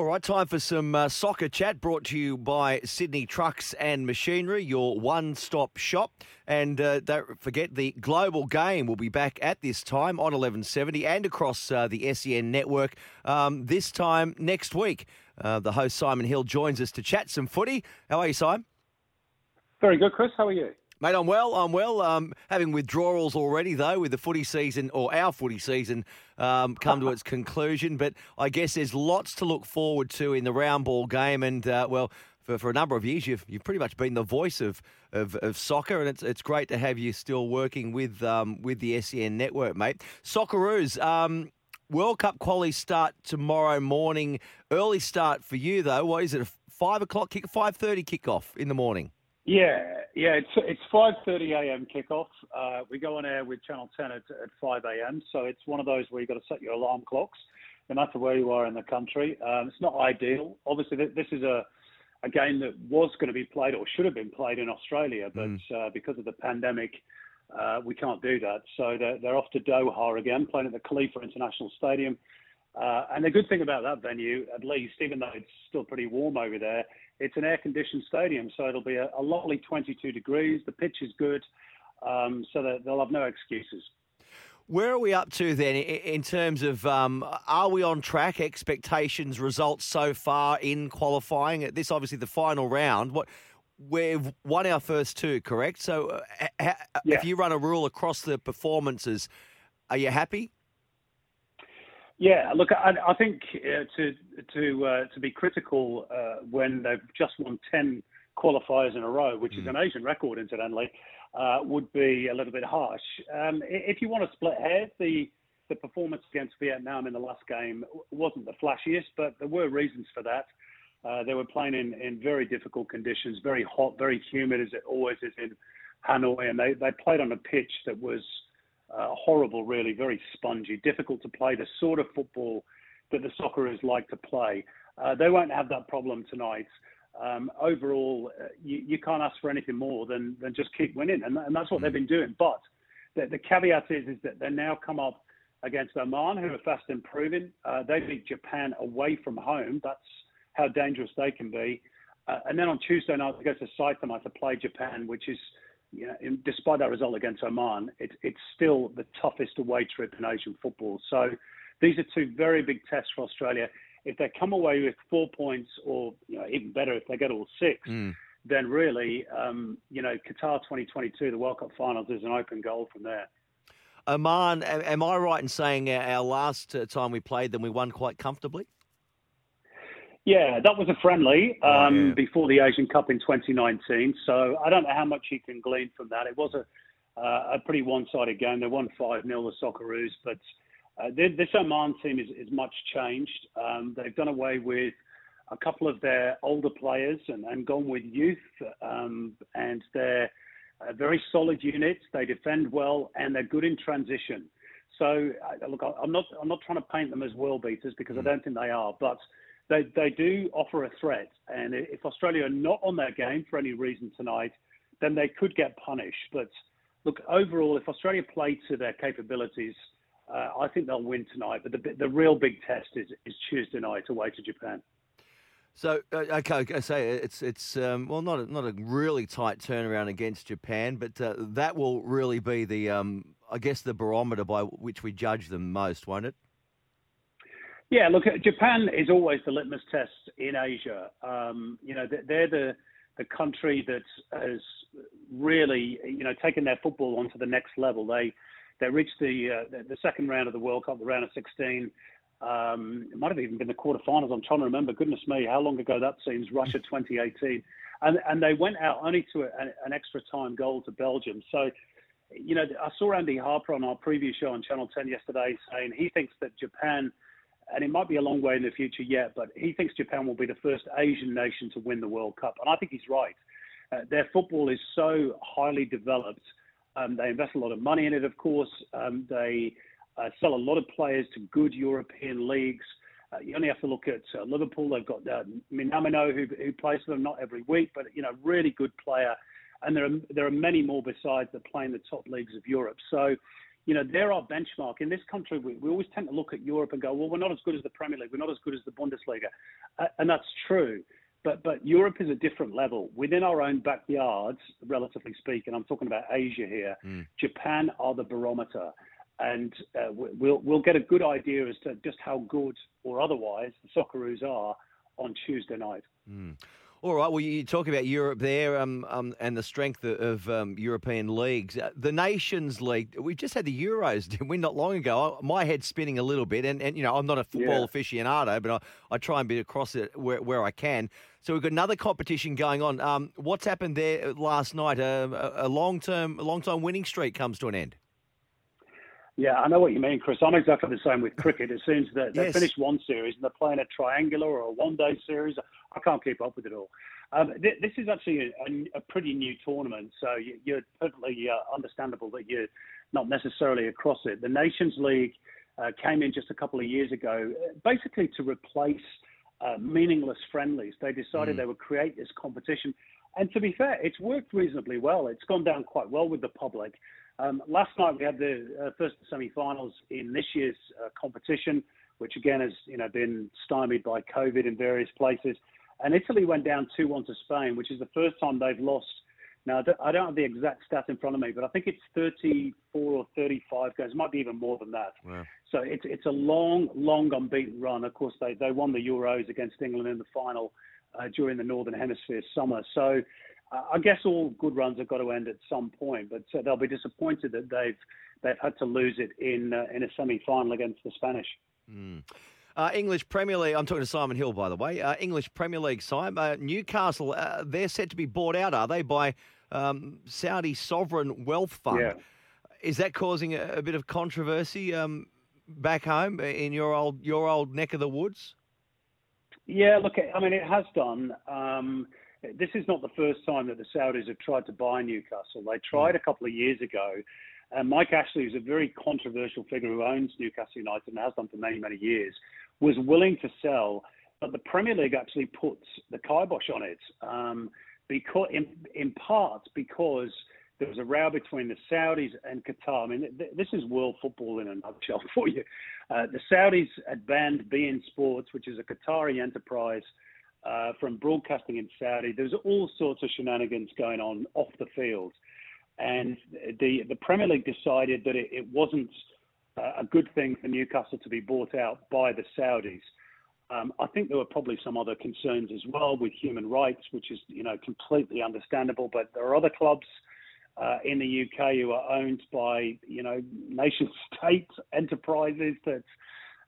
All right, time for some uh, soccer chat brought to you by Sydney Trucks and Machinery, your one stop shop. And uh, don't forget, the global game will be back at this time on 1170 and across uh, the SEN network um, this time next week. Uh, the host, Simon Hill, joins us to chat some footy. How are you, Simon? Very good, Chris. How are you? Mate, I'm well. I'm well. Um, having withdrawals already, though, with the footy season or our footy season um, come to its conclusion. But I guess there's lots to look forward to in the round ball game. And, uh, well, for, for a number of years, you've, you've pretty much been the voice of, of, of soccer. And it's, it's great to have you still working with, um, with the SEN network, mate. Socceroos, um, World Cup quali start tomorrow morning. Early start for you, though. What is it, a 5 o'clock kick, 5.30 kickoff in the morning? Yeah, yeah. It's it's five thirty a.m. kickoff. Uh, we go on air with Channel Ten at, at five a.m. So it's one of those where you've got to set your alarm clocks, no matter where you are in the country. Um, it's not ideal. Obviously, th- this is a a game that was going to be played or should have been played in Australia, but uh, because of the pandemic, uh, we can't do that. So they're, they're off to Doha again, playing at the Khalifa International Stadium. Uh, and the good thing about that venue, at least, even though it's still pretty warm over there, it's an air-conditioned stadium, so it'll be a, a lovely 22 degrees. The pitch is good, um, so that they'll have no excuses. Where are we up to then in terms of um, are we on track? Expectations, results so far in qualifying. This obviously the final round. What we've won our first two, correct? So uh, ha- Yeah. if you run a rule across the performances, are you happy? Yeah, look, I, I think uh, to to uh, to be critical uh, when they've just won ten qualifiers in a row, which is an Asian record, incidentally, uh, would be a little bit harsh. Um, if you want to split hairs, the the performance against Vietnam in the last game wasn't the flashiest, but there were reasons for that. Uh, they were playing in, in very difficult conditions, very hot, very humid, as it always is in Hanoi, and they, they played on a pitch that was uh, horrible, really, very spongy, difficult to play, the sort of football that the Socceroos like to play. Uh, they won't have that problem tonight. Um, overall, uh, you, you can't ask for anything more than, than just keep winning, and, and that's what they've been doing. But the, the caveat is, is that they now come up against Oman, who are fast improving. Uh, they beat Japan away from home. That's how dangerous they can be. Uh, and then on Tuesday night, they go to Saitama to play Japan, which is, know, despite that result against Oman, it, it's still the toughest away trip in Asian football. So these are two very big tests for Australia. If they come away with four points, or you know, even better, if they get all six, then really, um, you know, Qatar 2022, the World Cup Finals, is an open goal from there. Oman, am I right in saying our- our last uh, time we played them, we won quite comfortably? Yeah, that was a friendly um, Oh, yeah. before the Asian Cup in 2019. So I don't know how much you can glean from that. It was a uh, a pretty one-sided game. They won 5 0 the Socceroos, but uh, this Oman team is, is much changed. Um, they've done away with a couple of their older players and, and gone with youth, um, and they're a very solid unit. They defend well and they're good in transition. So uh, look, I'm not I'm not trying to paint them as world beaters because I don't think they are, but they they do offer a threat. And if Australia are not on their game for any reason tonight, then they could get punished. But look, overall, if Australia play to their capabilities, uh, I think they'll win tonight. But the the real big test is is Tuesday night away to Japan. So uh, okay, okay, so it's it's um, well not a, not a really tight turnaround against Japan, but uh, that will really be the um, I guess the barometer by which we judge them most, won't it? Yeah, look, Japan is always the litmus test in Asia. Um, you know, they- they're the the country that has really, you know, taken their football onto the next level. They they reached the uh, the- the second round of the World Cup, the round of 16. Um, it might have even been the quarterfinals. I'm trying to remember. Goodness me, how long ago that seems. Russia 2018, and and they went out only to a, an extra time goal to Belgium. So you know, I saw Andy Harper on our preview show on Channel 10 yesterday saying he thinks that Japan and it might be a long way in the future yet, but he thinks Japan will be the first Asian nation to win the World Cup. And I think he's right. Uh, their football is so highly developed. Um, they invest a lot of money in it, of course. Um, they uh, sell a lot of players to good European leagues. Uh, you only have to look at uh, Liverpool. They've got uh, Minamino who, who plays for them, not every week, but you know, really good player. And there are there are many more besides that play in the top leagues of Europe. So, you know, they're our benchmark. In this country, we, we always tend to look at Europe and go, well, we're not as good as the Premier League. We're not as good as the Bundesliga, uh, and that's true. But but Europe is a different level within our own backyards, relatively speaking. I'm talking about Asia here. Mm. Japan are the barometer and uh, we'll we'll get a good idea as to just how good or otherwise the Socceroos are on Tuesday night. Mm. All right. Well, you talk about Europe there um, um, and the strength of um, European leagues. Uh, the Nations League, we just had the Euros, didn't we, not long ago? My head's spinning a little bit. And, and you know, I'm not a football yeah. aficionado, but I, I try and be across it where, where I can. So we've got another competition going on. Um, what's happened there last night? Uh, a, a long-term, long-time winning streak comes to an end. Yeah, I know what you mean, Chris. I'm exactly the same with cricket. It seems that they yes. finish one series and they're playing a triangular or a one-day series. I can't keep up with it all. Um, th- this is actually a, a, pretty new tournament, so you, are perfectly uh, understandable that you're not necessarily across it. The Nations League uh, came in just a couple of years ago, basically to replace uh, meaningless friendlies. They decided mm. they would create this competition, and to be fair, it's worked reasonably well. It's gone down quite well with the public. Um, last night we had the uh, first semi-finals in this year's uh, competition, which again has you know been stymied by COVID in various places. And Italy went down 2-1 to Spain, which is the first time they've lost. Now I don't have the exact stat in front of me, but I think it's 34 or 35 games. It might be even more than that. Wow. So it's it's a long, long unbeaten run. Of course, they they won the Euros against England in the final uh, during the Northern Hemisphere summer. So I guess all good runs have got to end at some point, but uh, they'll be disappointed that they've they've had to lose it in uh, in a semi final against the Spanish. Mm. Uh, English Premier League. I'm talking to Simon Hill, by the way. Uh, English Premier League side. Uh, Newcastle. Uh, they're set to be bought out, are they, by um, Saudi sovereign wealth fund? Yeah. Is that causing a, a bit of controversy um, back home in your old your old neck of the woods? Yeah, look, I mean, it has done. Um, this is not the first time that the Saudis have tried to buy Newcastle. They tried a couple of years ago. And Mike Ashley, who's a very controversial figure who owns Newcastle United and has done for many, many years, was willing to sell, but the Premier League actually puts the kibosh on it, um, because in, in part because there was a row between the Saudis and Qatar. I mean, th- this is world football in a nutshell for you. Uh, the Saudis had banned beIN Sports, which is a Qatari enterprise uh, from broadcasting in Saudi. There's all sorts of shenanigans going on off the field, and the the Premier League decided that it, it wasn't uh, a good thing for Newcastle to be bought out by the Saudis. Um, I think there were probably some other concerns as well with human rights, which is you know completely understandable. But there are other clubs uh, in the UK who are owned by you know nation state enterprises that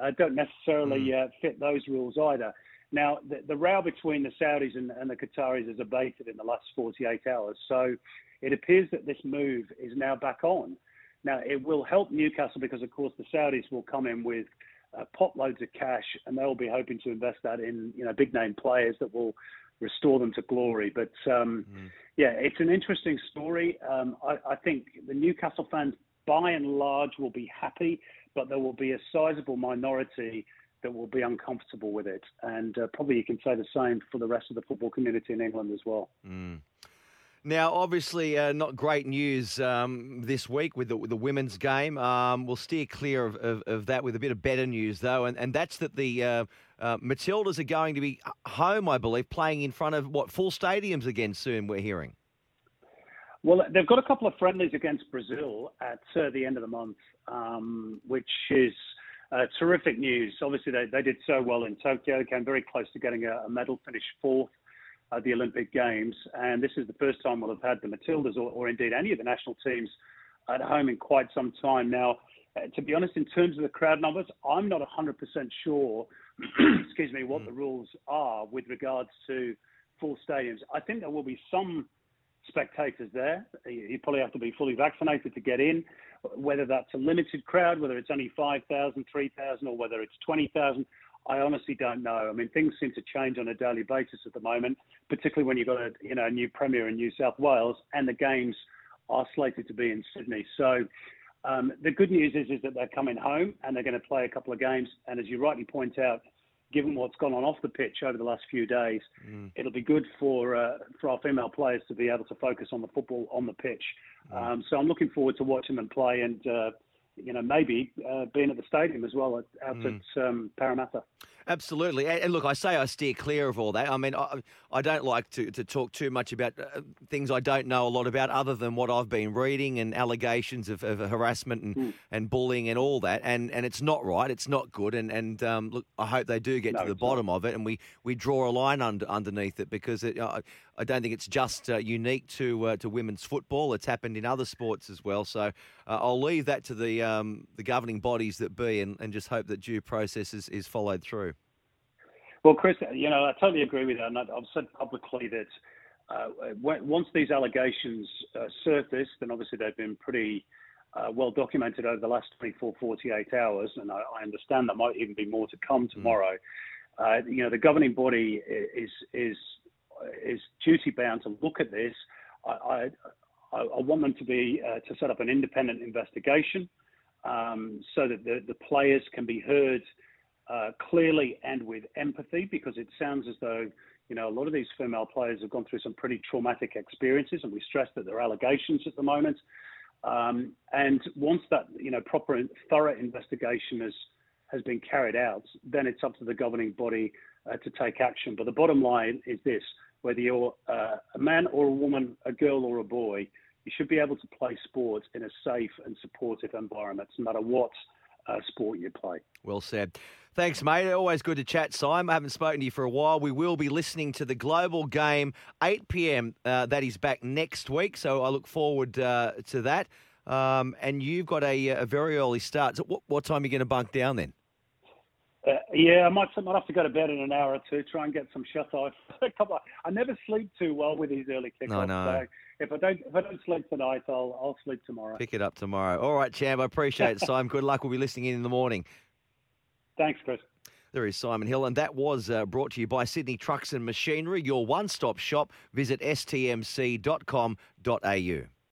uh, don't necessarily hmm. uh, fit those rules either. Now, the, the row between the Saudis and, and the Qataris has abated in the last 48 hours. So it appears that this move is now back on. Now, it will help Newcastle because, of course, the Saudis will come in with uh, pot loads of cash and they'll be hoping to invest that in, you know, big name players that will restore them to glory. But um, mm. yeah, it's an interesting story. Um, I, I think the Newcastle fans, by and large, will be happy, but there will be a sizable minority that will be uncomfortable with it. And uh, probably you can say the same for the rest of the football community in England as well. Mm. Now, obviously, uh, not great news um, this week with the, with the women's game. Um, we'll steer clear of, of, of, that with a bit of better news, though, and, and that's that the uh, uh, Matildas are going to be home, I believe, playing in front of what full stadiums again soon. We're hearing. Well, they've got a couple of friendlies against Brazil at uh, the end of the month, um, which is uh, terrific news. Obviously, they, they did so well in Tokyo, came very close to getting a, a medal, finished fourth at the Olympic Games. And this is the first time we'll have had the Matildas or, or indeed any of the national teams at home in quite some time. Now, uh, to be honest, in terms of the crowd numbers, I'm not 100% sure, excuse me, what mm. the rules are with regards to full stadiums. I think there will be some spectators there. You probably have to be fully vaccinated to get in. Whether that's a limited crowd, whether it's only 5,000, 3,000, or whether it's 20,000, I honestly don't know. I mean, things seem to change on a daily basis at the moment, particularly when you've got a you know a new premier in New South Wales, and the games are slated to be in Sydney. So um, the good news is is that they're coming home and they're going to play a couple of games. And as you rightly point out, given what's gone on off the pitch over the last few days, mm. it'll be good for uh, for our female players to be able to focus on the football on the pitch. Mm. Um, so I'm looking forward to watching them play and. Uh, you know, maybe uh, being at the stadium as well out mm. at um, Parramatta. Absolutely. And, look, I say I steer clear of all that. I mean, I, I don't like to, to talk too much about uh, things I don't know a lot about other than what I've been reading and allegations of, of harassment and, mm. and bullying and all that. And and it's not right. It's not good. And, and um, look, I hope they do get no, to the bottom not. of it and we, we draw a line under, underneath it because it, uh, I don't think it's just uh, unique to uh, to women's football. It's happened in other sports as well. So uh, I'll leave that to the um, the governing bodies that be and, and just hope that due process is, is followed through. Well, Chris, you know, I totally agree with that. And I've said publicly that uh, once these allegations uh, surface, then obviously they've been pretty uh, well documented over the last 24, 48 hours, and I, I, understand there might even be more to come tomorrow. Mm. you know, the governing body is is is duty bound to look at this. I, I, I want them to be uh, to set up an independent investigation um, so that the, the players can be heard uh, clearly and with empathy because it sounds as though you know a lot of these female players have gone through some pretty traumatic experiences, and we stress that there are allegations at the moment. Um, and once that you know proper thorough investigation has has been carried out, then it's up to the governing body uh, to take action. But the bottom line is this: whether you're uh, a man or a woman, a girl or a boy, you should be able to play sports in a safe and supportive environment, no matter what uh, sport you play. Well said. Thanks, mate. Always good to chat, Simon. I haven't spoken to you for a while. We will be listening to the global game, 8 p.m. Uh, that is back next week, so I look forward uh, to that. Um, and you've got a, a, very early start. So what, what time are you going to bunk down then? Uh, yeah, I might, I might have to go to bed in an hour or two, try and get some shut eye. I never sleep too well with these early kickoffs. No, no. So if I don't if I don't sleep tonight, I'll I'll sleep tomorrow. Pick it up tomorrow. All right, Champ. I appreciate it, Simon. Good luck. We'll be listening in in the morning. Thanks, Chris. There is Simon Hill, and that was uh, brought to you by Sydney Trucks and Machinery, your one stop shop. Visit stmc.com.au.